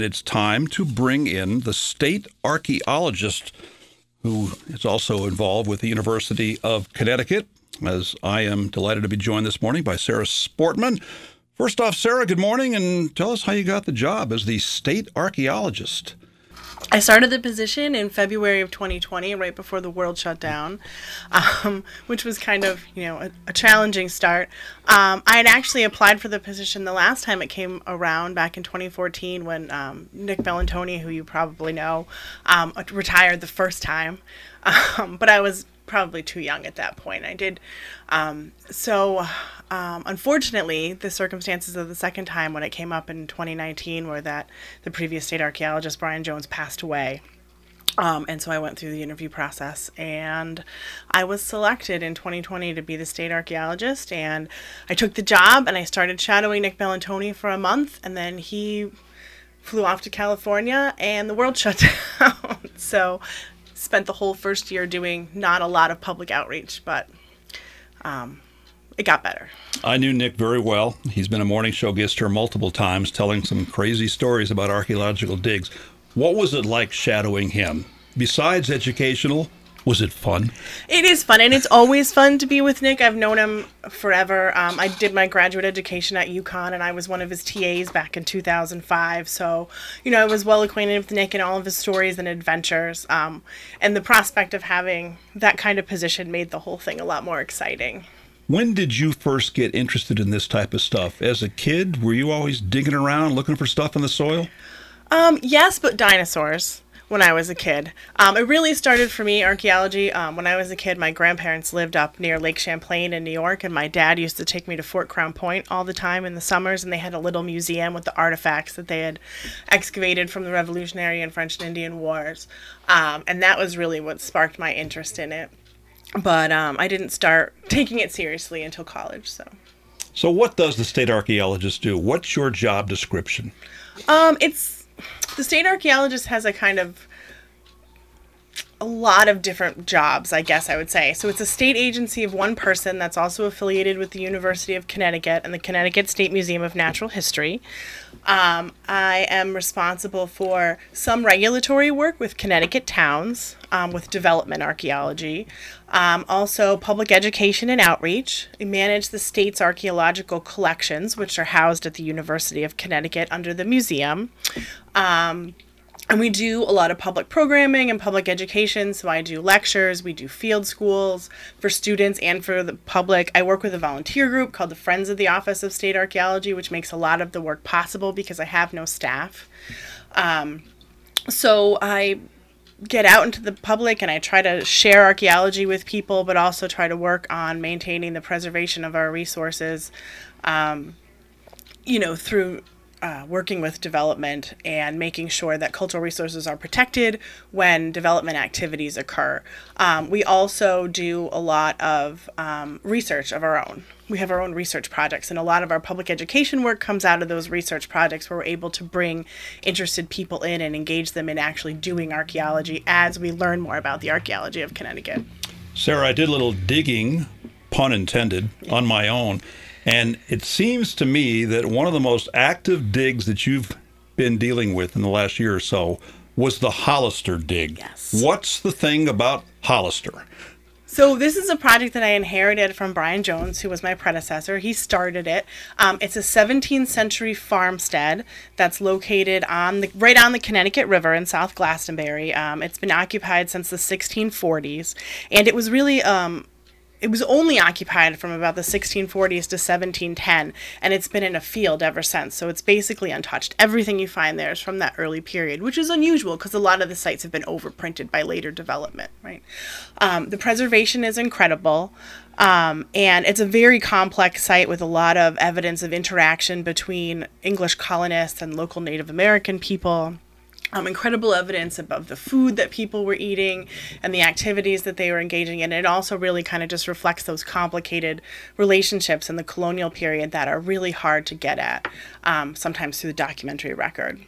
It's time to bring in the state archaeologist who is also involved with the University of Connecticut, as I am delighted to be joined this morning by Sarah Sportman. First off, Sarah, good morning, and tell us how you got the job as the state archaeologist. I started the position in February of 2020, right before the world shut down, um, which was kind of you know a, a challenging start. Um, I had actually applied for the position the last time it came around back in 2014 when um, Nick Bellantoni, who you probably know, um, retired the first time, um, but I was probably too young at that point. I did um, so. Um, unfortunately, the circumstances of the second time when it came up in 2019 were that the previous state archaeologist Brian Jones passed away. Um, and so I went through the interview process and I was selected in 2020 to be the state archaeologist. And I took the job and I started shadowing Nick Bellantoni for a month. And then he flew off to California and the world shut down. so spent the whole first year doing not a lot of public outreach, but um, it got better. I knew Nick very well. He's been a morning show guest here multiple times, telling some crazy stories about archaeological digs. What was it like shadowing him? Besides educational, was it fun? It is fun, and it's always fun to be with Nick. I've known him forever. Um, I did my graduate education at UConn, and I was one of his TAs back in 2005. So, you know, I was well acquainted with Nick and all of his stories and adventures. Um, and the prospect of having that kind of position made the whole thing a lot more exciting. When did you first get interested in this type of stuff? As a kid, were you always digging around looking for stuff in the soil? Um, yes, but dinosaurs when I was a kid. Um, it really started for me, archaeology. Um, when I was a kid, my grandparents lived up near Lake Champlain in New York, and my dad used to take me to Fort Crown Point all the time in the summers, and they had a little museum with the artifacts that they had excavated from the Revolutionary and French and Indian Wars. Um, and that was really what sparked my interest in it but um, I didn't start taking it seriously until college. So. So what does the state archaeologist do? What's your job description? Um, it's the state archaeologist has a kind of a lot of different jobs, I guess I would say. So it's a state agency of one person that's also affiliated with the University of Connecticut and the Connecticut State Museum of Natural History. Um, I am responsible for some regulatory work with Connecticut towns, um, with development archaeology, um, also public education and outreach. I manage the state's archaeological collections, which are housed at the University of Connecticut under the museum. Um, and we do a lot of public programming and public education. So I do lectures, we do field schools for students and for the public. I work with a volunteer group called the Friends of the Office of State Archaeology, which makes a lot of the work possible because I have no staff. Um, so I get out into the public and I try to share archaeology with people, but also try to work on maintaining the preservation of our resources. Um, you know, through uh, working with development and making sure that cultural resources are protected when development activities occur. Um, we also do a lot of um, research of our own. We have our own research projects, and a lot of our public education work comes out of those research projects where we're able to bring interested people in and engage them in actually doing archaeology as we learn more about the archaeology of Connecticut. Sarah, I did a little digging, pun intended, on my own and it seems to me that one of the most active digs that you've been dealing with in the last year or so was the Hollister dig. Yes. What's the thing about Hollister? So this is a project that I inherited from Brian Jones, who was my predecessor. He started it. Um, it's a 17th century farmstead that's located on the right on the Connecticut River in South Glastonbury. Um, it's been occupied since the 1640s, and it was really um, it was only occupied from about the 1640s to 1710 and it's been in a field ever since. So it's basically untouched. Everything you find there is from that early period which is unusual because a lot of the sites have been overprinted by later development right? Um, the preservation is incredible um, and it's a very complex site with a lot of evidence of interaction between english colonists and local native american people um, incredible evidence of the food that people were eating and the activities that they were engaging in. It also really kind of just reflects those complicated relationships in the colonial period that are really hard to get at, um, sometimes through the documentary record.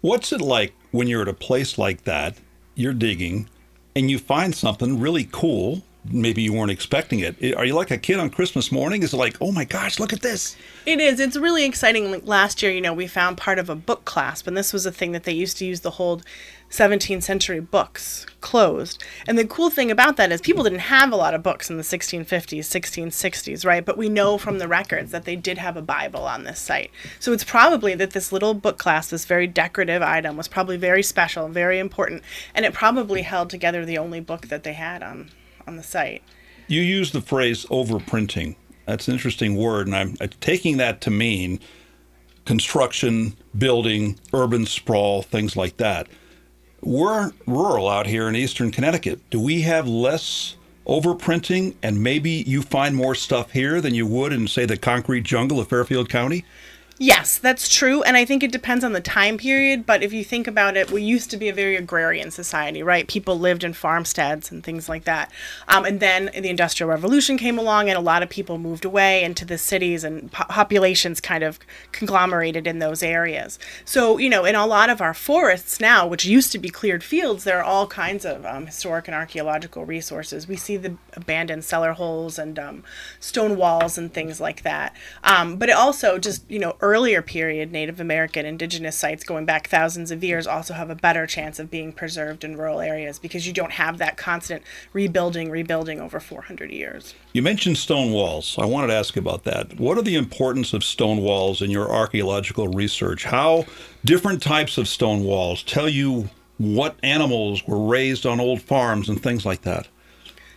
What's it like when you're at a place like that, you're digging, and you find something really cool maybe you weren't expecting it. Are you like a kid on Christmas morning? Is it like, oh my gosh, look at this? It is. It's really exciting. Like last year, you know, we found part of a book clasp, and this was a thing that they used to use to hold 17th century books closed. And the cool thing about that is people didn't have a lot of books in the 1650s, 1660s, right? But we know from the records that they did have a Bible on this site. So it's probably that this little book clasp, this very decorative item, was probably very special, very important, and it probably held together the only book that they had on on the site. You use the phrase overprinting. That's an interesting word, and I'm taking that to mean construction, building, urban sprawl, things like that. We're rural out here in eastern Connecticut. Do we have less overprinting and maybe you find more stuff here than you would in, say, the concrete jungle of Fairfield County? Yes, that's true. And I think it depends on the time period. But if you think about it, we used to be a very agrarian society, right? People lived in farmsteads and things like that. Um, and then the Industrial Revolution came along, and a lot of people moved away into the cities, and po- populations kind of conglomerated in those areas. So, you know, in a lot of our forests now, which used to be cleared fields, there are all kinds of um, historic and archaeological resources. We see the abandoned cellar holes and um, stone walls and things like that. Um, but it also just, you know, earlier period Native American indigenous sites going back thousands of years also have a better chance of being preserved in rural areas because you don't have that constant rebuilding, rebuilding over 400 years. You mentioned stone walls. I wanted to ask about that. What are the importance of stone walls in your archaeological research? How different types of stone walls tell you what animals were raised on old farms and things like that?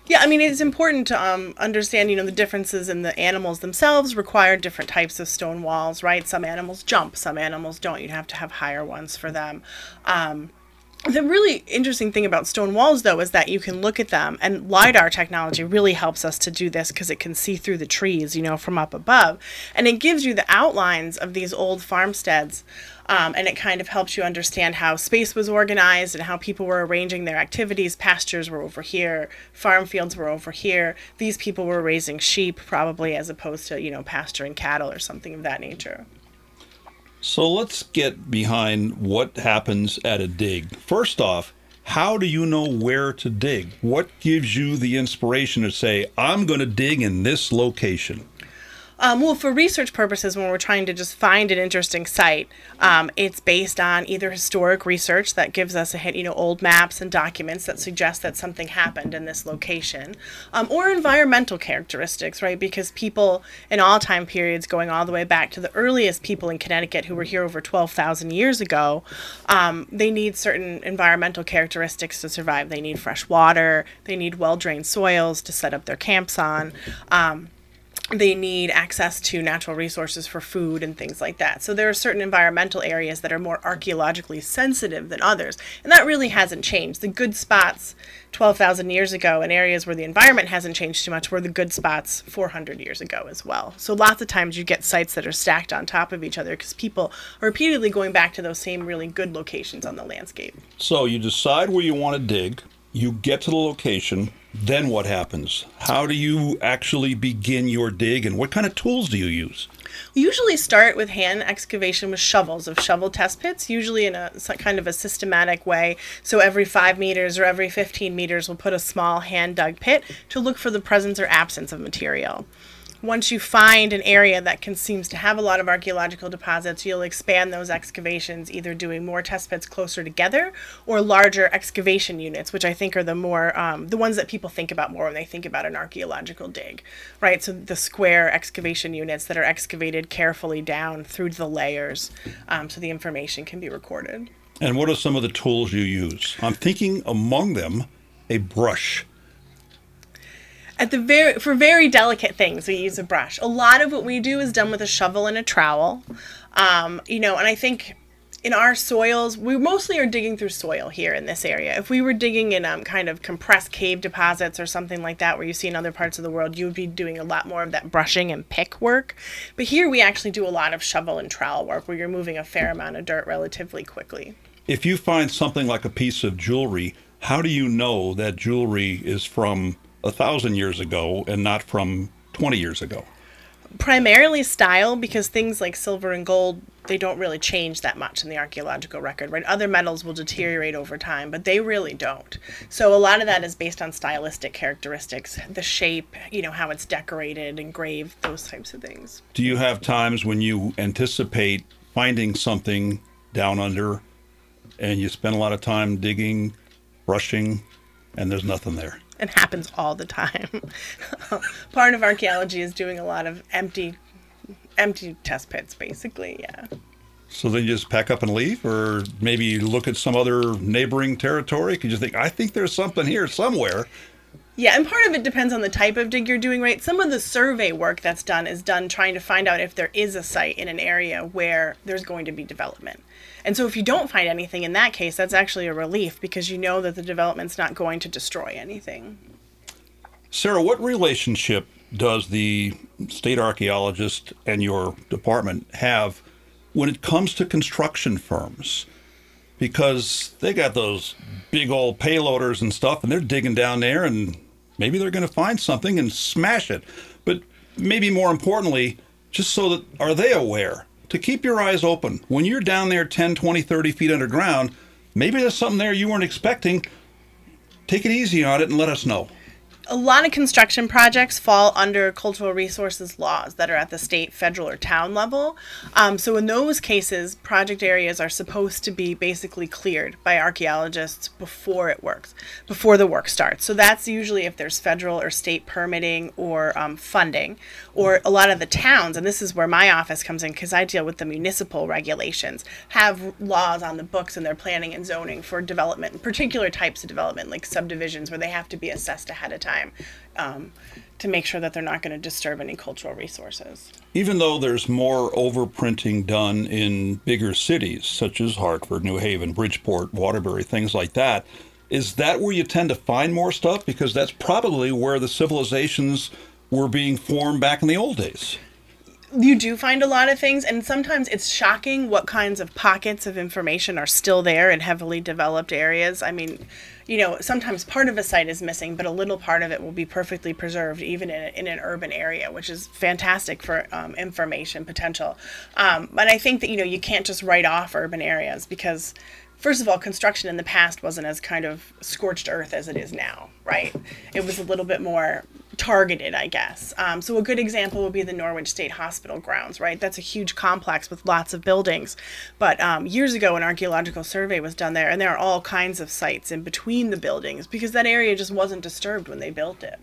Yeah, I mean, it's important to um, understand, you know, the differences in the animals themselves require different types of stone walls, right? Some animals jump, some animals don't. You'd have to have higher ones for them. Um, the really interesting thing about stone walls, though, is that you can look at them, and LIDAR technology really helps us to do this because it can see through the trees, you know, from up above. And it gives you the outlines of these old farmsteads, um, and it kind of helps you understand how space was organized and how people were arranging their activities. Pastures were over here, farm fields were over here. These people were raising sheep, probably, as opposed to, you know, pasturing cattle or something of that nature. So let's get behind what happens at a dig. First off, how do you know where to dig? What gives you the inspiration to say, I'm going to dig in this location? Um, well, for research purposes, when we're trying to just find an interesting site, um, it's based on either historic research that gives us a hint, you know, old maps and documents that suggest that something happened in this location, um, or environmental characteristics, right? Because people in all time periods, going all the way back to the earliest people in Connecticut who were here over 12,000 years ago, um, they need certain environmental characteristics to survive. They need fresh water, they need well drained soils to set up their camps on. Um, they need access to natural resources for food and things like that. So there are certain environmental areas that are more archaeologically sensitive than others, and that really hasn't changed. The good spots 12,000 years ago and areas where the environment hasn't changed too much were the good spots 400 years ago as well. So lots of times you get sites that are stacked on top of each other because people are repeatedly going back to those same really good locations on the landscape. So you decide where you want to dig, you get to the location, then what happens? How do you actually begin your dig and what kind of tools do you use? We usually start with hand excavation with shovels of shovel test pits, usually in a kind of a systematic way. So every five meters or every 15 meters, we'll put a small hand dug pit to look for the presence or absence of material once you find an area that can seems to have a lot of archaeological deposits, you'll expand those excavations, either doing more test pits closer together or larger excavation units, which I think are the more um, the ones that people think about more when they think about an archaeological dig, right? So the square excavation units that are excavated carefully down through the layers, um, so the information can be recorded. And what are some of the tools you use? I'm thinking among them a brush at the very for very delicate things we use a brush. A lot of what we do is done with a shovel and a trowel. Um, you know and i think in our soils we mostly are digging through soil here in this area. If we were digging in um, kind of compressed cave deposits or something like that where you see in other parts of the world you would be doing a lot more of that brushing and pick work. But here we actually do a lot of shovel and trowel work. Where you're moving a fair amount of dirt relatively quickly. If you find something like a piece of jewelry how do you know that jewelry is from a thousand years ago and not from 20 years ago? Primarily style, because things like silver and gold they don't really change that much in the archaeological record, right? Other metals will deteriorate over time, but they really don't. So a lot of that is based on stylistic characteristics, the shape, you know, how it's decorated, engraved, those types of things. Do you have times when you anticipate finding something down under and you spend a lot of time digging, brushing, and there's nothing there? It happens all the time. Part of archaeology is doing a lot of empty empty test pits, basically. Yeah. So then you just pack up and leave, or maybe you look at some other neighboring territory because you think, I think there's something here somewhere. Yeah, and part of it depends on the type of dig you're doing, right? Some of the survey work that's done is done trying to find out if there is a site in an area where there's going to be development. And so if you don't find anything in that case, that's actually a relief because you know that the development's not going to destroy anything. Sarah, what relationship does the state archaeologist and your department have when it comes to construction firms? Because they got those big old payloaders and stuff, and they're digging down there, and maybe they're going to find something and smash it. But maybe more importantly, just so that are they aware to keep your eyes open when you're down there 10, 20, 30 feet underground? Maybe there's something there you weren't expecting. Take it easy on it and let us know a lot of construction projects fall under cultural resources laws that are at the state, federal, or town level. Um, so, in those cases, project areas are supposed to be basically cleared by archaeologists before it works, before the work starts. So, that's usually if there's federal or state permitting or um, funding, or a lot of the towns, and this is where my office comes in because I deal with the municipal regulations, have laws on the books in their planning and zoning for development, particular types of development, like subdivisions where they have to be assessed ahead of time time um, to make sure that they're not going to disturb any cultural resources. Even though there's more overprinting done in bigger cities such as Hartford, New Haven, Bridgeport, Waterbury, things like that, is that where you tend to find more stuff? Because that's probably where the civilizations were being formed back in the old days you do find a lot of things and sometimes it's shocking what kinds of pockets of information are still there in heavily developed areas i mean you know sometimes part of a site is missing but a little part of it will be perfectly preserved even in, in an urban area which is fantastic for um, information potential um, but i think that you know you can't just write off urban areas because first of all, construction in the past wasn't as kind of scorched earth as it is now, right? It was a little bit more targeted, I guess. Um, so a good example would be the Norwich State Hospital grounds, right? That's a huge complex with lots of buildings. But um, years ago, an archaeological survey was done there, and there are all kinds of sites in between the buildings because that area just wasn't disturbed when they built it.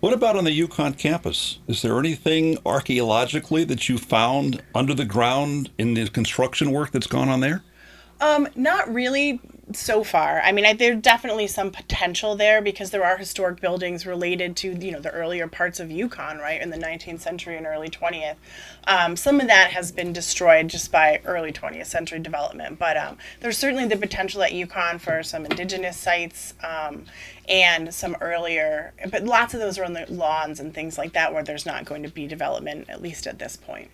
What about on the UConn campus? Is there anything archaeologically that you found under the ground in the construction work that's gone on there? Um, not really so far. I mean, I, there's definitely some potential there because there are historic buildings related to you know the earlier parts of UConn, right, in the 19th century and early 20th. Um, some of that has been destroyed just by early 20th century development, but um, there's certainly the potential at UConn for some indigenous sites um, and some earlier, but lots of those are on the lawns and things like that where there's not going to be development at least at this point.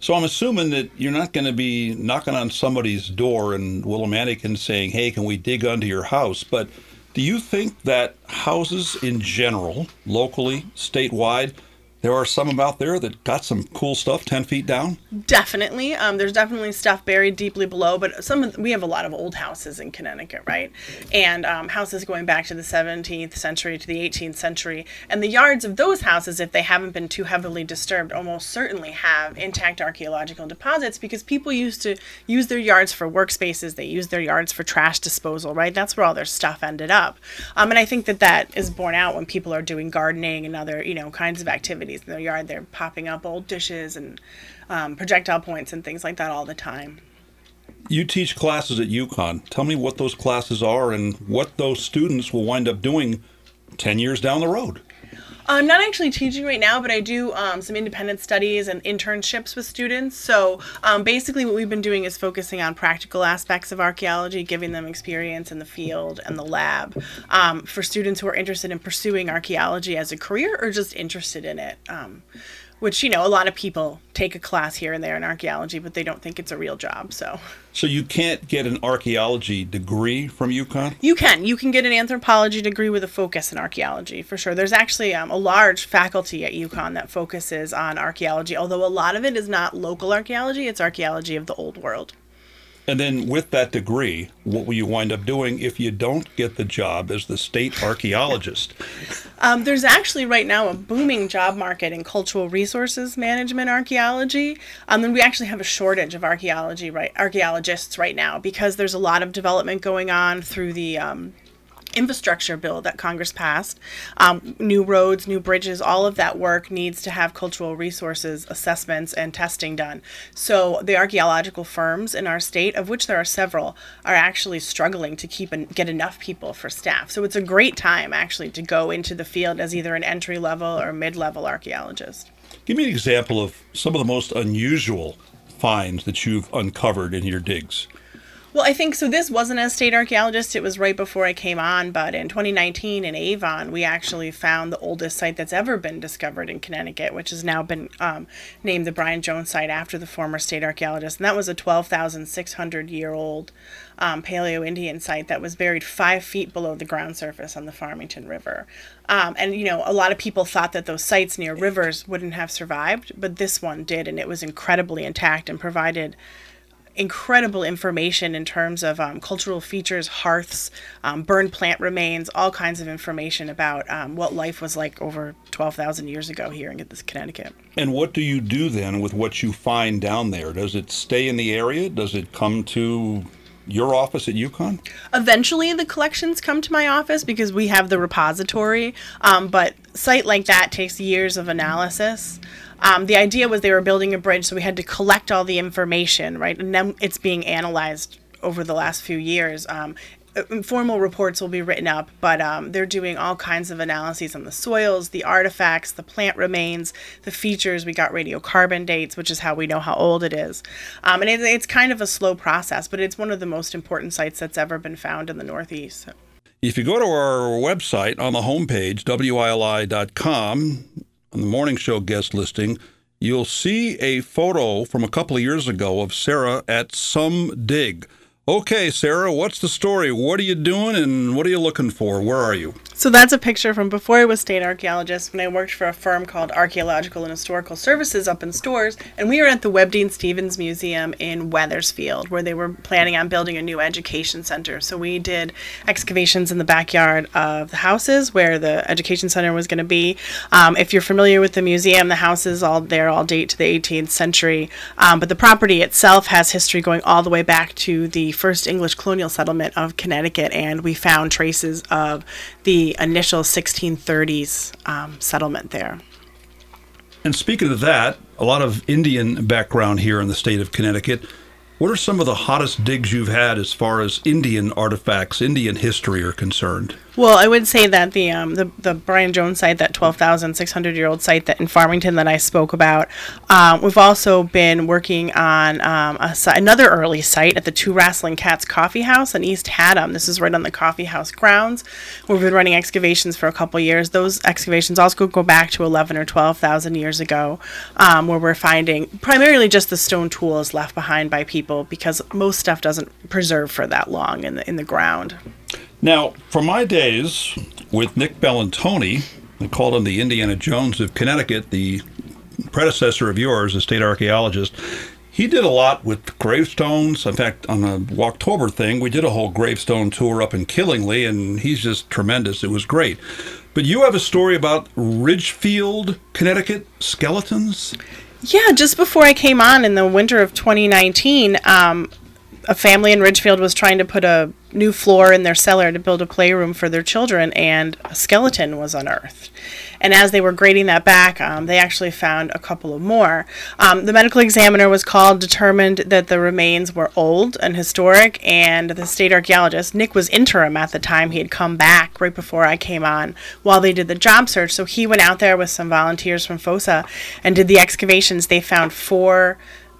So I'm assuming that you're not going to be knocking on somebody's door in Willimantic and saying, "Hey, can we dig under your house?" But do you think that houses in general, locally, statewide, there are some out there that got some cool stuff 10 feet down. Definitely. Um, there's definitely stuff buried deeply below but some of, we have a lot of old houses in connecticut right? And um, houses going back to the 17th century to the 18th century. And the yards of those houses if they haven't been too heavily disturbed almost certainly have intact archaeological deposits because people used to use their yards for workspaces. They use their yards for trash disposal right? That's where all their stuff ended up. Um, and i think that that is borne out when people are doing gardening and other you know kinds of activities activities in their yard. They're popping up old dishes and um, projectile points and things like that all the time. You teach classes at UConn. Tell me what those classes are and what those students will wind up doing 10 years down the road. I'm not actually teaching right now, but I do um, some independent studies and internships with students. So um, basically, what we've been doing is focusing on practical aspects of archaeology, giving them experience in the field and the lab um, for students who are interested in pursuing archaeology as a career or just interested in it. Which you know a lot of people take a class here and there in archaeology but they don't think it's a real job so. So you can't get an archaeology degree from UConn? you can. You can get an anthropology degree with a focus in archaeology for sure. There's actually um, a large faculty at UConn that focuses on archaeology although a lot of it is not local archaeology it's archaeology of the old world And then with that degree, what will you wind up doing if you don't get the job as the state archaeologist? Um, there's actually right now a booming job market in cultural resources management archaeology. Um, and we actually have a shortage of archaeology right archaeologists right now because there's a lot of development going on through the um, infrastructure bill that Congress passed. Um, new roads, new bridges, all of that work needs to have cultural resources assessments and testing done. So the archaeological firms in our state, of which there are several, are actually struggling to keep and get enough people for staff. So it's a great time actually to go into the field as either an entry level or mid level archaeologist. Give me an example of some of the most unusual finds that you've uncovered in your digs. Well, I think so. This wasn't a state archaeologist. It was right before I came on, but in 2019 in Avon, we actually found the oldest site that's ever been discovered in Connecticut, which has now been um, named the Brian Jones site after the former state archaeologist. And that was a 12,600 year old um, Paleo Indian site that was buried five feet below the ground surface on the Farmington River. Um, and, you know, a lot of people thought that those sites near rivers wouldn't have survived, but this one did, and it was incredibly intact and provided incredible information in terms of um, cultural features, hearths, um, burned plant remains, all kinds of information about um, what life was like over 12,000 years ago here in this Connecticut. And what do you do then with what you find down there? Does it stay in the area? Does it come to your office at UConn? Eventually, the collections come to my office because we have the repository. Um, but site like that takes years of analysis. Um, the idea was they were building a bridge, so we had to collect all the information, right? And then it's being analyzed over the last few years. Um, formal reports will be written up, but um, they're doing all kinds of analyses on the soils, the artifacts, the plant remains, the features. We got radiocarbon dates, which is how we know how old it is. Um, and it, it's kind of a slow process, but it's one of the most important sites that's ever been found in the Northeast. If you go to our website on the homepage, WILI.com, on the morning show guest listing, you'll see a photo from a couple of years ago of Sarah at some dig. Okay, Sarah, what's the story? What are you doing and what are you looking for? Where are you? So that's a picture from before I was state archaeologist when I worked for a firm called Archaeological and Historical Services up in Storrs, and we were at the Webb-Deane-Stevens Museum in Wethersfield where they were planning on building a new education center. So we did excavations in the backyard of the houses where the education center was going to be. Um, if you're familiar with the museum, the houses all there all date to the 18th century, um, but the property itself has history going all the way back to the first English colonial settlement of Connecticut, and we found traces of the initial 1630s um, settlement there. And speaking of that, a lot of Indian background here in the state of Connecticut. What are some of the hottest digs you've had as far as Indian artifacts, Indian history are concerned? Well, I would say that the um, the, the Brian Jones site, that 12,600 year old site that in Farmington that I spoke about, um, we've also been working on um, a, another early site at the Two Wrestling Cats Coffee House in East Haddam. This is right on the coffee house grounds. We've been running excavations for a couple years. Those excavations also go back to 11 or 12,000 years ago, um, where we're finding primarily just the stone tools left behind by people because most stuff doesn't preserve for that long in the in the ground. Now, from my days with Nick Bellantoni, they called him the Indiana Jones of Connecticut, the predecessor of yours, a state archaeologist. He did a lot with gravestones. In fact, on a Walktober thing, we did a whole gravestone tour up in Killingly, and he's just tremendous. It was great. But you have a story about Ridgefield, Connecticut skeletons? Yeah, just before I came on in the winter of 2019, um, a family in Ridgefield was trying to put a new floor in their cellar to build a playroom for their children, and a skeleton was unearthed. And as they were grading that back, um, they actually found a couple of more. Um, the medical examiner was called, determined that the remains were old and historic, and the state archaeologist, Nick was interim at the time. He had come back right before I came on while they did the job search. So he went out there with some volunteers from FOSA and did the excavations. They found four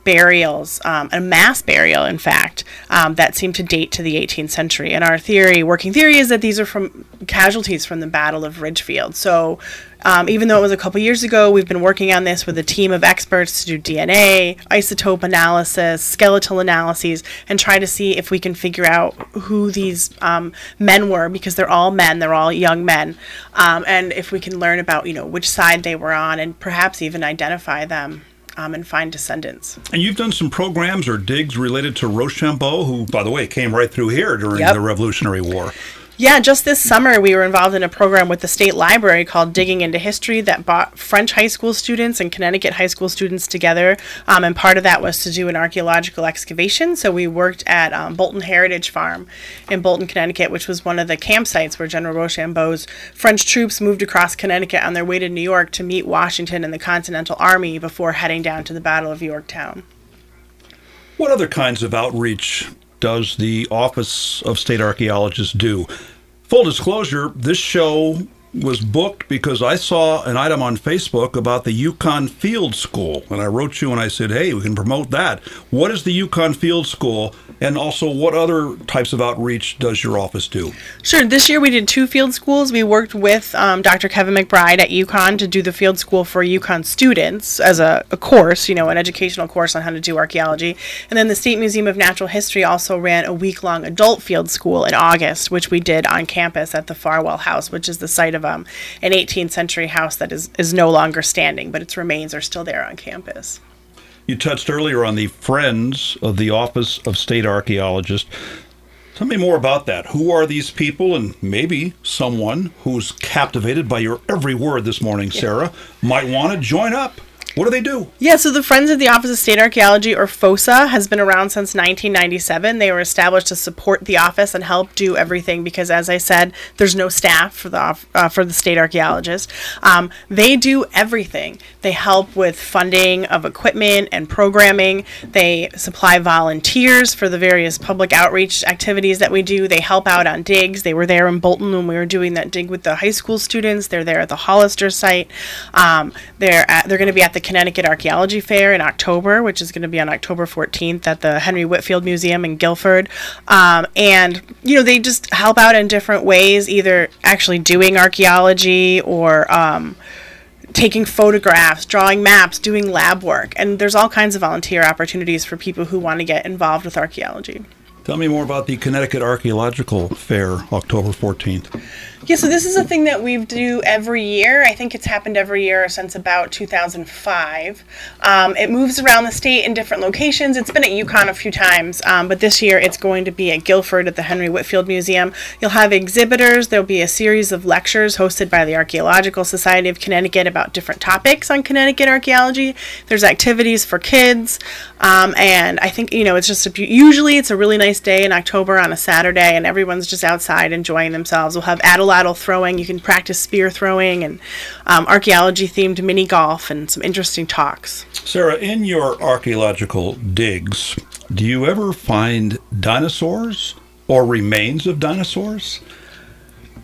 burials, um, a mass burial, in fact, um, that seem to date to the 18th century. And our theory, working theory, is that these are from casualties from the Battle of Ridgefield. So um, even though it was a couple years ago, we've been working on this with a team of experts to do DNA, isotope analysis, skeletal analyses, and try to see if we can figure out who these um, men were because they're all men, they're all young men, um, and if we can learn about you know which side they were on and perhaps even identify them. Um, and find descendants. And you've done some programs or digs related to Rochambeau, who, by the way, came right through here during yep. the Revolutionary War. Yeah, just this summer we were involved in a program with the state library called Digging into History that brought French high school students and Connecticut high school students together. Um, and part of that was to do an archaeological excavation. So we worked at um, Bolton Heritage Farm in Bolton, Connecticut, which was one of the campsites where General Rochambeau's French troops moved across Connecticut on their way to New York to meet Washington and the Continental Army before heading down to the Battle of Yorktown. What other kinds of outreach does the Office of State Archaeologists do? Full disclosure, this show was booked because I saw an item on Facebook about the UConn Field School. And I wrote you and I said, hey, we can promote that. What is the UConn Field School? And also, what other types of outreach does your office do? Sure. This year we did two field schools. We worked with um, Dr. Kevin McBride at UConn to do the field school for UConn students as a, a, course, you know, an educational course on how to do archaeology. And then the State Museum of Natural History also ran a week long adult field school in August, which we did on campus at the Farwell House, which is the site of um, an 18th century house that is, is no longer standing, but its remains are still there on campus. You touched earlier on the Friends of the Office of State Archaeologist. Tell me more about that. Who are these people? And maybe someone who's captivated by your every word this morning, Sarah, might want to join up. What do they do? Yeah, so the Friends of the Office of State Archaeology, or FOSA, has been around since 1997. They were established to support the office and help do everything because, as I said, there's no staff for the uh, for the state archaeologist. Um, they do everything. They help with funding of equipment and programming. They supply volunteers for the various public outreach activities that we do. They help out on digs. They were there in Bolton when we were doing that dig with the high school students. They're there at the Hollister site. Um, they're at, they're going to be at the Connecticut Archaeology Fair in October, which is going to be on October 14th at the Henry Whitfield Museum in Guilford. Um, and, you know, they just help out in different ways, either actually doing archaeology or. Um, taking photographs, drawing maps, doing lab work. And there's all kinds of volunteer opportunities for people who want to get involved with archaeology. Tell me more about the Connecticut Archaeological Fair, October 14th. Yeah, so this is a thing that we do every year. I think it's happened every year since about 2005. Um, it moves around the state in different locations. It's been at UConn a few times, um, but this year it's going to be at Guilford at the Henry Whitfield Museum. You'll have exhibitors. There'll be a series of lectures hosted by the Archaeological Society of Connecticut about different topics on Connecticut archaeology. There's activities for kids, um, and I think you know it's just a, usually it's a really nice day in October on a Saturday, and everyone's just outside enjoying themselves. We'll have atlatl throwing. You can practice spear throwing and um, archaeology themed mini golf and some interesting talks. Sarah, in your archaeological digs, do you ever find dinosaurs or remains of dinosaurs?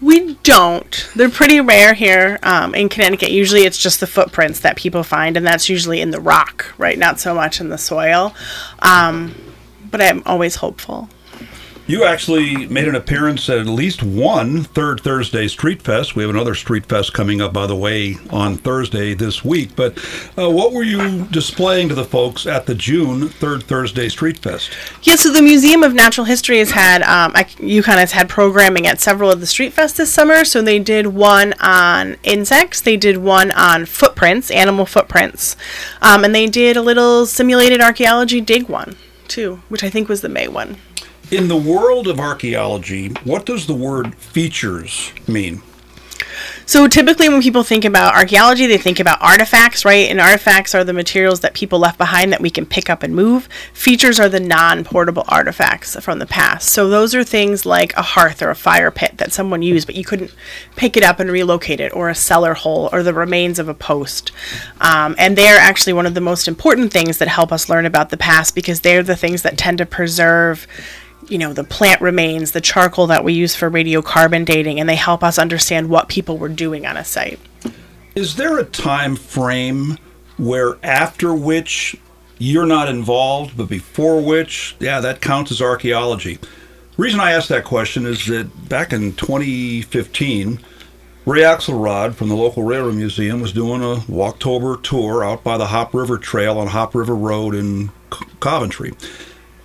We don't. They're pretty rare here um, in Connecticut. Usually it's just the footprints that people find, and that's usually in the rock, right? Not so much in the soil. Um, but I'm always hopeful. You actually made an appearance at at least one Third Thursday Street Fest. We have another Street Fest coming up, by the way, on Thursday this week. But uh, what were you displaying to the folks at the June Third Thursday Street Fest? Yeah, so the Museum of Natural History has had, um, I, UConn has had programming at several of the Street Fests this summer. So they did one on insects, they did one on footprints, animal footprints, um, and they did a little simulated archaeology dig one too, which I think was the May one. In the world of archaeology, what does the word features mean? So typically, when people think about archaeology, they think about artifacts, right? And artifacts are the materials that people left behind that we can pick up and move. Features are the non portable artifacts from the past. So those are things like a hearth or a fire pit that someone used, but you couldn't pick it up and relocate it, or a cellar hole, or the remains of a post. Um, and they're actually one of the most important things that help us learn about the past because they're the things that tend to preserve you know, the plant remains, the charcoal that we use for radiocarbon dating, and they help us understand what people were doing on a site. Is there a time frame where after which you're not involved, but before which, yeah, that counts as archaeology. Reason I asked that question is that back in 2015, Ray Axelrod from the local Railroad Museum was doing a Walktober tour out by the Hop River Trail on Hop River Road in Coventry.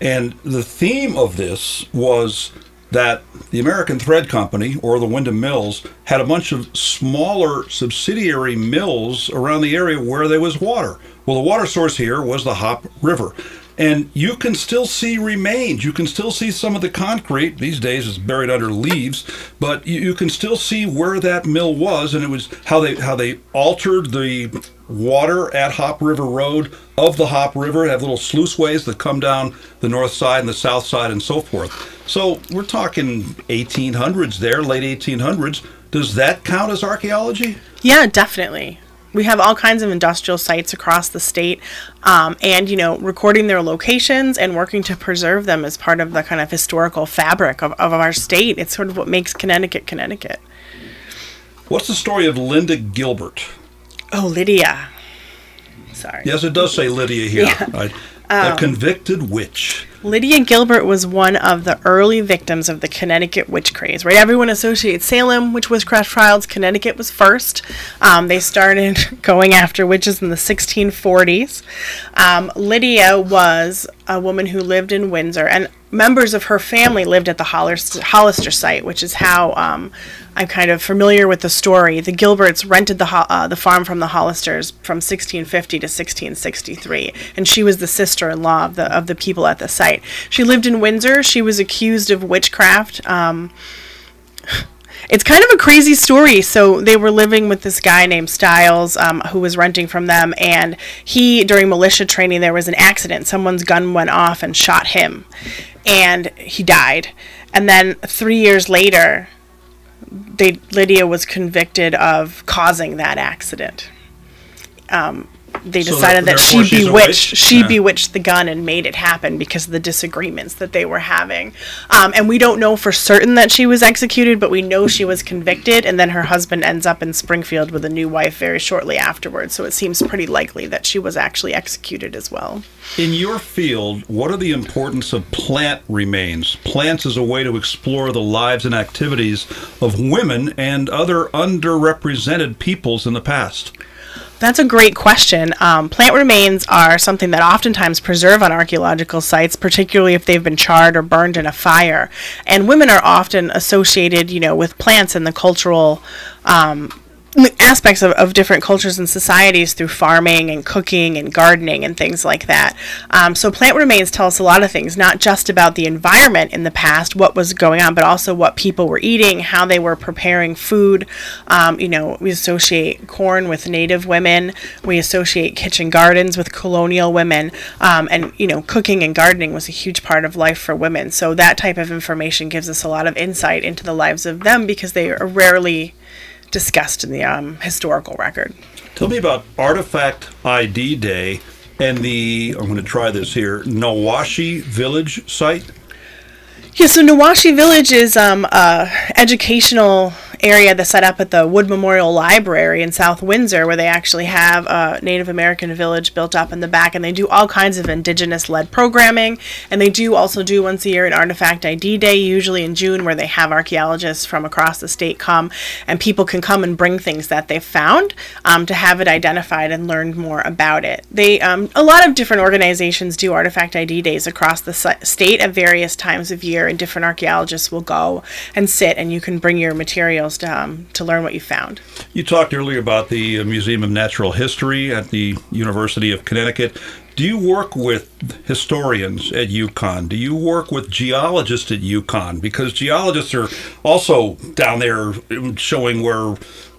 And the theme of this was that the American Thread Company or the Windham Mills had a bunch of smaller subsidiary mills around the area where there was water. Well, the water source here was the Hop River. And you can still see remains. You can still see some of the concrete. These days it's buried under leaves, but you, you can still see where that mill was, and it was how they how they altered the water at Hop River Road of the Hop River. Have little sluiceways that come down the north side and the south side and so forth. So we're talking 1800s there, late 1800s. Does that count as archaeology? Yeah, definitely. We have all kinds of industrial sites across the state, um, and you know, recording their locations and working to preserve them as part of the kind of historical fabric of, of our state. It's sort of what makes Connecticut Connecticut. What's the story of Linda Gilbert? Oh, Lydia. Sorry. Yes, it does say Lydia here. Yeah. Right? Um, a convicted witch. Lydia Gilbert was one of the early victims of the Connecticut witch craze, right? Everyone associates Salem witch witchcraft trials. Connecticut was first. Um, they started going after witches in the 1640s. Um, Lydia was a woman who lived in Windsor, and members of her family lived at the Hollister, Hollister site, which is how um, I'm kind of familiar with the story. The Gilberts rented the uh, the farm from the Hollisters from 1650 to 1663, and she was the sister-in-law of the of the people at the site. She lived in Windsor. She was accused of witchcraft. Um, it's kind of a crazy story. So they were living with this guy named Stiles, um, who was renting from them, and he during militia training there was an accident. Someone's gun went off and shot him, and he died. And then three years later, they Lydia was convicted of causing that accident. Um, they decided so that she bewitched she yeah. bewitched the gun and made it happen because of the disagreements that they were having. Um, and we don't know for certain that she was executed but we know she was convicted and then her husband ends up in springfield with a new wife very shortly afterwards. So it seems pretty likely that she was actually executed as well. In your field what are the importance of plant remains? Plants as a way to explore the lives and activities of women and other underrepresented peoples in the past that's a great question. Um, plant remains are something that oftentimes preserve on archaeological sites, particularly if they've been charred or burned in a fire. And women are often associated, you know, with plants in the cultural um, aspects of, of different cultures and societies through farming and cooking and gardening and things like that. Um, so plant remains tell us a lot of things, not just about the environment in the past, what was going on, but also what people were eating, how they were preparing food. Um, you know, we associate corn with native women. We associate kitchen gardens with colonial women. Um, and, you know, cooking and gardening was a huge part of life for women. So that type of information gives us a lot of insight into the lives of them because they are rarely discussed in the um, historical record. Tell me about Artifact ID Day and the, I'm going to try this here, Nowashe Village site. Yeah, so Nowashe Village is um, a educational area that's set up at the Wood Memorial Library in South Windsor, where they actually have a Native American village built up in the back, and they do all kinds of indigenous-led programming. And they do also do once a year an Artifact ID Day, usually in June, where they have archaeologists from across the state come, and people can come and bring things that they've found um, to have it identified and learn more about it. They um, a lot of different organizations do Artifact ID Days across the state at various times of year, and different archaeologists will go and sit, and you can bring your materials to, um, to learn what you found. You talked earlier about the uh, Museum of Natural History at the University of Connecticut. Do you work with historians at UConn? Do you work with geologists at UConn? Because geologists are also down there showing where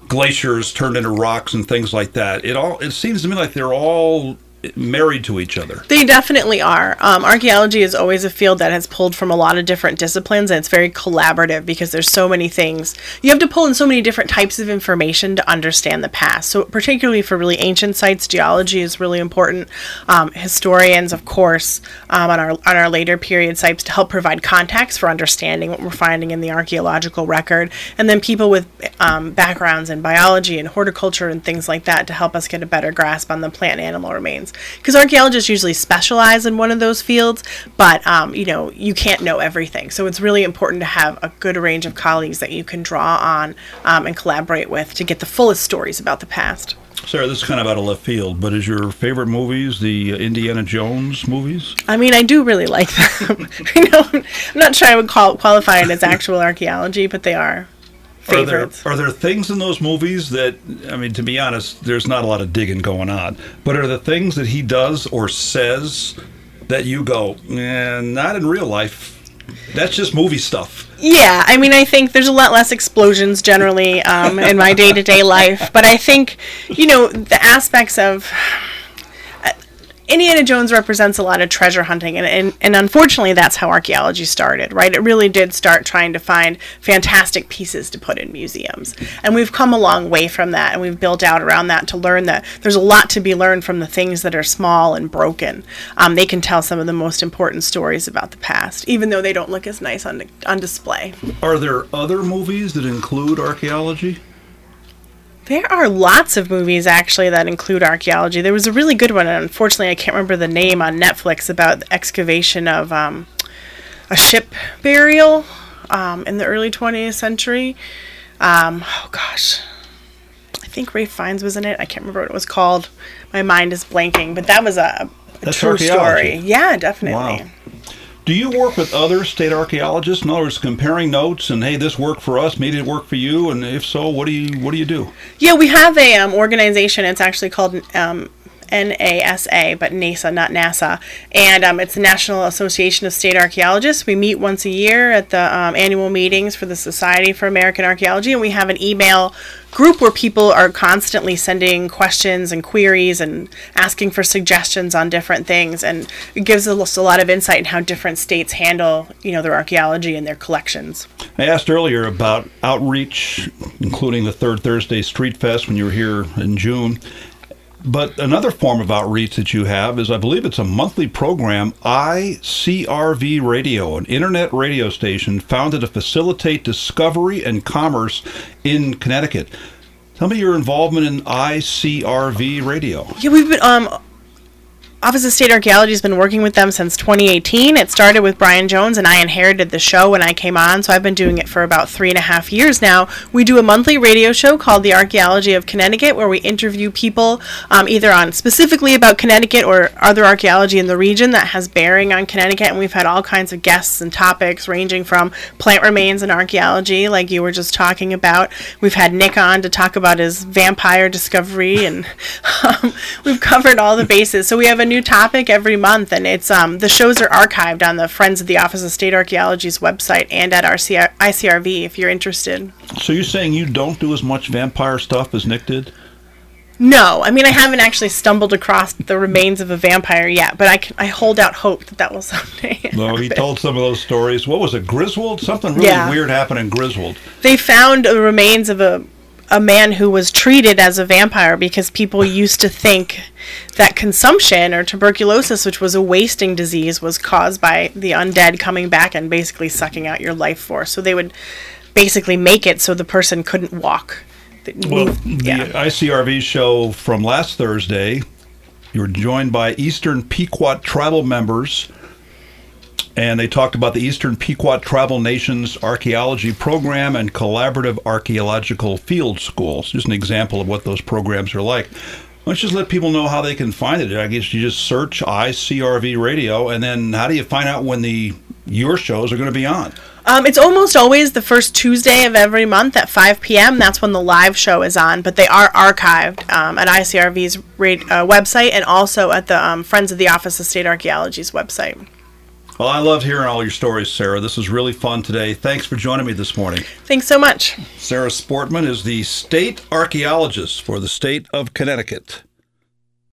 glaciers turned into rocks and things like that. It all it seems to me like they're all married to each other. They definitely are. Um, archaeology is always a field that has pulled from a lot of different disciplines, and it's very collaborative because there's so many things. You have to pull in so many different types of information to understand the past. So, particularly for really ancient sites, geology is really important. Um, historians, of course, um, on our on our later period sites to help provide context for understanding what we're finding in the archaeological record, and then people with um, backgrounds in biology and horticulture and things like that to help us get a better grasp on the plant and animal remains. Fields because archaeologists usually specialize in one of those fields, but um, you know you can't know everything. So it's really important to have a good range of colleagues that you can draw on um, and collaborate with to get the fullest stories about the past. Sarah, this is kind of out of left field, but is your favorite movies the Indiana Jones movies? I mean, I do really like them. you know, I'm not trying to call, qualify it as actual archaeology, but they are favorites. Are there, are there things in those movies that, I mean, to be honest, there's not a lot of digging going on, but are the things that he does or says that you go, eh, not in real life? That's just movie stuff. Yeah, I mean, I think there's a lot less explosions generally um, in my day to day life, but I think, you know, the aspects of Indiana Jones represents a lot of treasure hunting, and, and, and unfortunately, that's how archaeology started, right? It really did start trying to find fantastic pieces to put in museums. And we've come a long way from that, and we've built out around that to learn that there's a lot to be learned from the things that are small and broken. Um, they can tell some of the most important stories about the past, even though they don't look as nice on, on display. Are there other movies that include archaeology? There are lots of movies actually that include archaeology. There was a really good one, and unfortunately, I can't remember the name on Netflix about the excavation of um, a ship burial um, in the early 20th century. Um, oh gosh, I think Ralph Fiennes was in it. I can't remember what it was called. My mind is blanking, but that was a, a true story. Yeah, definitely. Wow. Do you work with other state archaeologists? In other words, comparing notes and hey, this worked for us, maybe it worked for you, and if so, what do you what do you do? Yeah, we have a um, organization. It's actually called um, NASA, but NASA, not NASA. And um, it's the National Association of State Archaeologists. We meet once a year at the um, annual meetings for the Society for American Archaeology, and we have an email group where people are constantly sending questions and queries and asking for suggestions on different things and it gives us a lot of insight in how different states handle you know their archaeology and their collections. I asked earlier about outreach including the third thursday street fest when you were here in june but another form of outreach that you have is, I believe it's a monthly program, ICRV Radio, an internet radio station founded to facilitate discovery and commerce in Connecticut. Tell me your involvement in ICRV Radio. Yeah, we've been um, Office of State Archaeology has been working with them since 2018. It started with Brian Jones, and I inherited the show when I came on, so I've been doing it for about three and a half years now. We do a monthly radio show called The Archaeology of Connecticut, where we interview people um, either on specifically about Connecticut or other archaeology in the region that has bearing on Connecticut. And we've had all kinds of guests and topics ranging from plant remains and archaeology, like you were just talking about. We've had Nick on to talk about his vampire discovery, and um, we've covered all the bases. So we have a new topic every month, and it's um, the shows are archived on the Friends of the Office of State Archaeology's website and at our ICRV if you're interested. So you're saying you don't do as much vampire stuff as Nick did? No, I mean I haven't actually stumbled across the remains of a vampire yet, but I, can, I hold out hope that that will someday. No, he told some of those stories. What was it, Griswold? Something really yeah. weird happened in Griswold. They found the remains of a a man who was treated as a vampire because people used to think that consumption or tuberculosis, which was a wasting disease, was caused by the undead coming back and basically sucking out your life force. So they would basically make it so the person couldn't walk. Well, yeah. the ICRV show from last Thursday, you were joined by Eastern Pequot tribal members and they talked about the Eastern Pequot Tribal Nations Archaeology Program and Collaborative Archaeological Field Schools. Just an example of what those programs are like. Let's just let people know how they can find it. I guess you just search ICRV Radio, and then how do you find out when the your shows are going to be on? Um, it's almost always the first Tuesday of every month at 5 p.m. That's when the live show is on, but they are archived um, at ICRV's uh, website and also at the um, Friends of the Office of State Archaeology's website. Well, I loved hearing all your stories, Sarah. This was really fun today. Thanks for joining me this morning. Thanks so much. Sarah Sportman is the state archaeologist for the state of Connecticut.